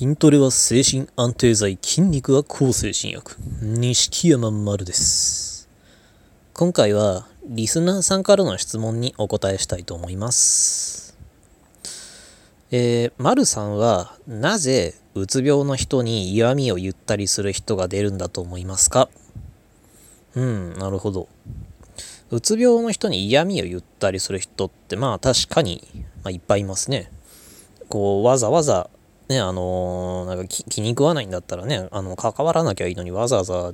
筋トレは精神安定剤、筋肉は抗精神薬。錦山丸です。今回は、リスナーさんからの質問にお答えしたいと思います。えー、丸さんは、なぜ、うつ病の人に嫌味を言ったりする人が出るんだと思いますか？うん、なるほど。うつ病の人に嫌味を言ったりする人って、まあ確かに、まあ、いっぱいいますね。こう、わざわざ、ね、あのーなんか気に食わないんだったらね、あの、関わらなきゃいいのにわざわざ、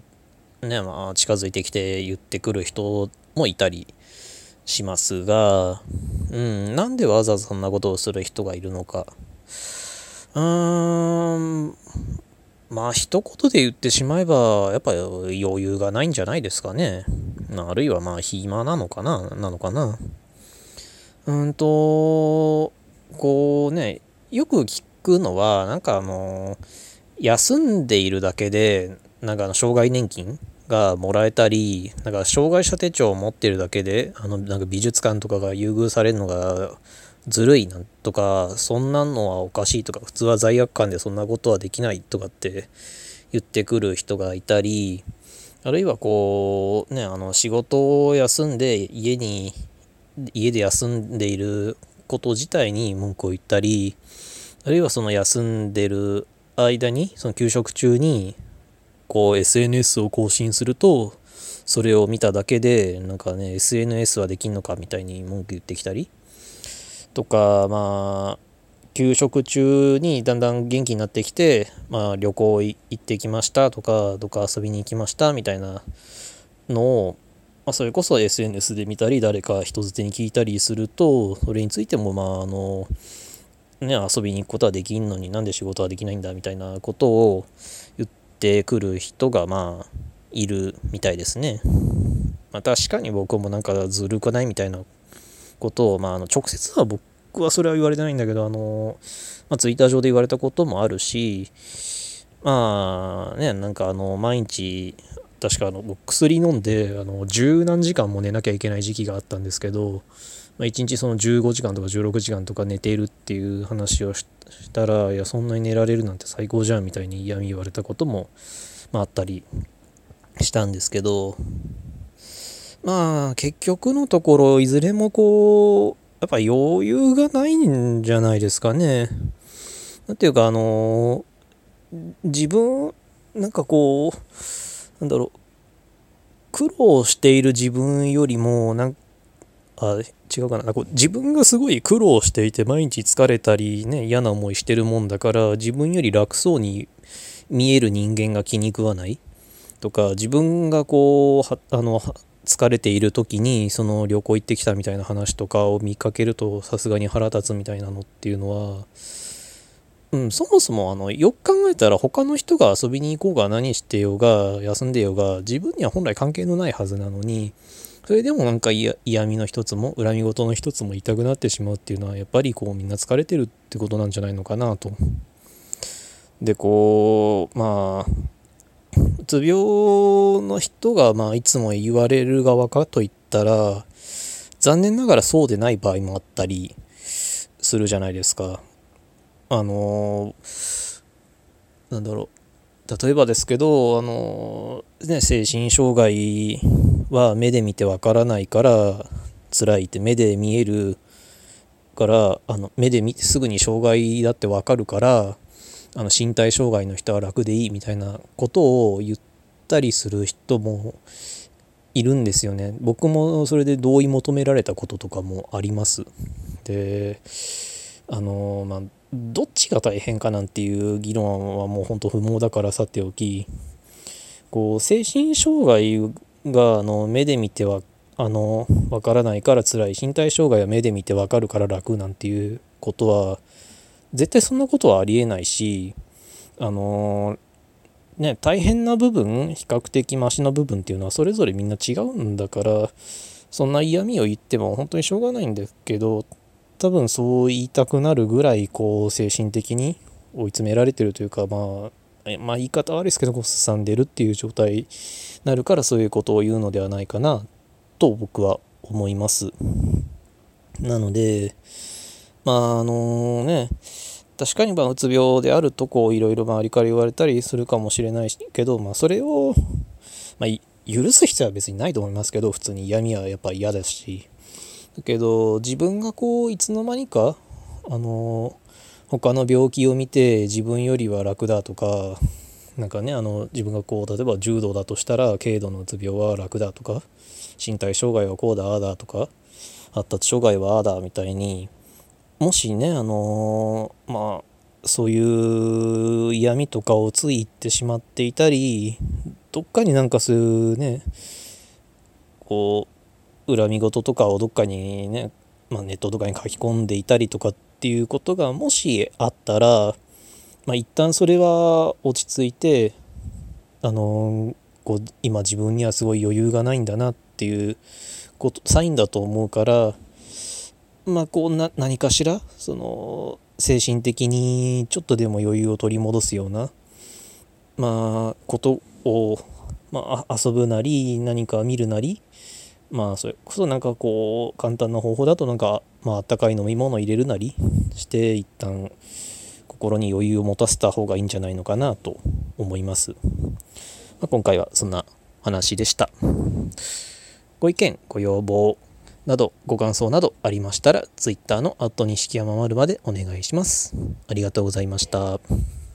ね、まあ、近づいてきて言ってくる人もいたりしますが、うん、なんでわざわざそんなことをする人がいるのか。うーん、まあ、一言で言ってしまえば、やっぱ余裕がないんじゃないですかね。あるいはまあ、暇なのかな、なのかな。うんと、こうね、よく聞くのは、なんかあの、休んでいるだけで、なんかあの、障害年金がもらえたり、なんか障害者手帳を持ってるだけで、あの、なんか美術館とかが優遇されるのがずるいなんとか、そんなのはおかしいとか、普通は罪悪感でそんなことはできないとかって言ってくる人がいたり、あるいはこう、ね、あの、仕事を休んで家に、家で休んでいること自体に文句を言ったり、あるいはその休んでる間に、その休職中に、こう SNS を更新すると、それを見ただけで、なんかね、SNS はできんのかみたいに文句言ってきたり、とか、まあ、休職中にだんだん元気になってきて、まあ、旅行行ってきましたとか、どっか遊びに行きましたみたいなのを、まあ、それこそ SNS で見たり、誰か人づてに聞いたりすると、それについても、まあ、あの、ね、遊びに行くことはできんのになんで仕事はできないんだみたいなことを言ってくる人がまあいるみたいですね。まあ、確かに僕もなんかずるくないみたいなことを、まあ、あの直接は僕はそれは言われてないんだけどあの、まあ、ツイッター上で言われたこともあるしまあねなんかあの毎日確かあの僕薬飲んであの十何時間も寝なきゃいけない時期があったんですけどまあ、1日その15時間とか16時間とか寝ているっていう話をしたらいやそんなに寝られるなんて最高じゃんみたいに嫌味言われたことも、まあ、あったりしたんですけどまあ結局のところいずれもこうやっぱ余裕がないんじゃないですかね。なんていうかあの自分なんかこうなんだろう苦労している自分よりもなんあ違うかな。こう自分がすごい苦労していて毎日疲れたりね嫌な思いしてるもんだから自分より楽そうに見える人間が気に食わない？とか自分がこうあの疲れている時にその旅行行ってきたみたいな話とかを見かけるとさすがに腹立つみたいなのっていうのはうん、そもそもあのよく考えたら他の人が遊びに行こうが何してようが休んでようが自分には本来関係のないはずなのにそれでもなんか嫌味の一つも恨み事の一つも痛くなってしまうっていうのはやっぱりこうみんな疲れてるってことなんじゃないのかなと。でこうまあうつ病の人がまあいつも言われる側かといったら残念ながらそうでない場合もあったりするじゃないですか。あのなんだろう例えばですけどあのね精神障害は目で見てわからないから辛いって目で見えるからあの目で見てすぐに障害だってわかるからあの身体障害の人は楽でいいみたいなことを言ったりする人もいるんですよね。僕もそれで同意求められたこととかもあります。であのまあどっちが大変かなんていう議論はもう本当不毛だからさておきこう精神障害があの目で見てはあの分からないから辛い。身体障害は目で見て分かるから楽なんていうことは絶対そんなことはありえないしあのね大変な部分比較的マシな部分っていうのはそれぞれみんな違うんだからそんな嫌味を言っても本当にしょうがないんですけど多分そう言いたくなるぐらいこう精神的に追い詰められてるというかまあまあ言い方悪いですけどすさんでるっていう状態になるからそういうことを言うのではないかなと僕は思います。なのでまああのね確かにまあうつ病であるとこういろいろ周りから言われたりするかもしれないけど、まあ、それを、まあ、許す必要は別にないと思いますけど普通に嫌味はやっぱ嫌ですしだけど自分がこういつの間にかあの他の病気を見て自分よりは楽だとかなんかねあの自分がこう例えば重度だとしたら軽度のうつ病は楽だとか身体障害はこうだああだとか発達障害はああだみたいにもしねあのまあそういう嫌味とかをつい言ってしまっていたりどっかになんかそういうねこう恨み事とかをどっかにね、まあ、ネットとかに書き込んでいたりとかっていうことがもしあったらまあ一旦それは落ち着いてあのこう今自分にはすごい余裕がないんだなっていうことサインだと思うからまあこうな何かしらその精神的にちょっとでも余裕を取り戻すようなまあことを、まあ、遊ぶなり何か見るなりまあそれこそなんかこう簡単な方法だとなんかまああったかい飲み物入れるなりして一旦心に余裕を持たせた方がいいんじゃないのかなと思います。まあ、今回はそんな話でした。ご意見、ご要望などご感想などありましたら Twitter の錦山丸までお願いします。ありがとうございました。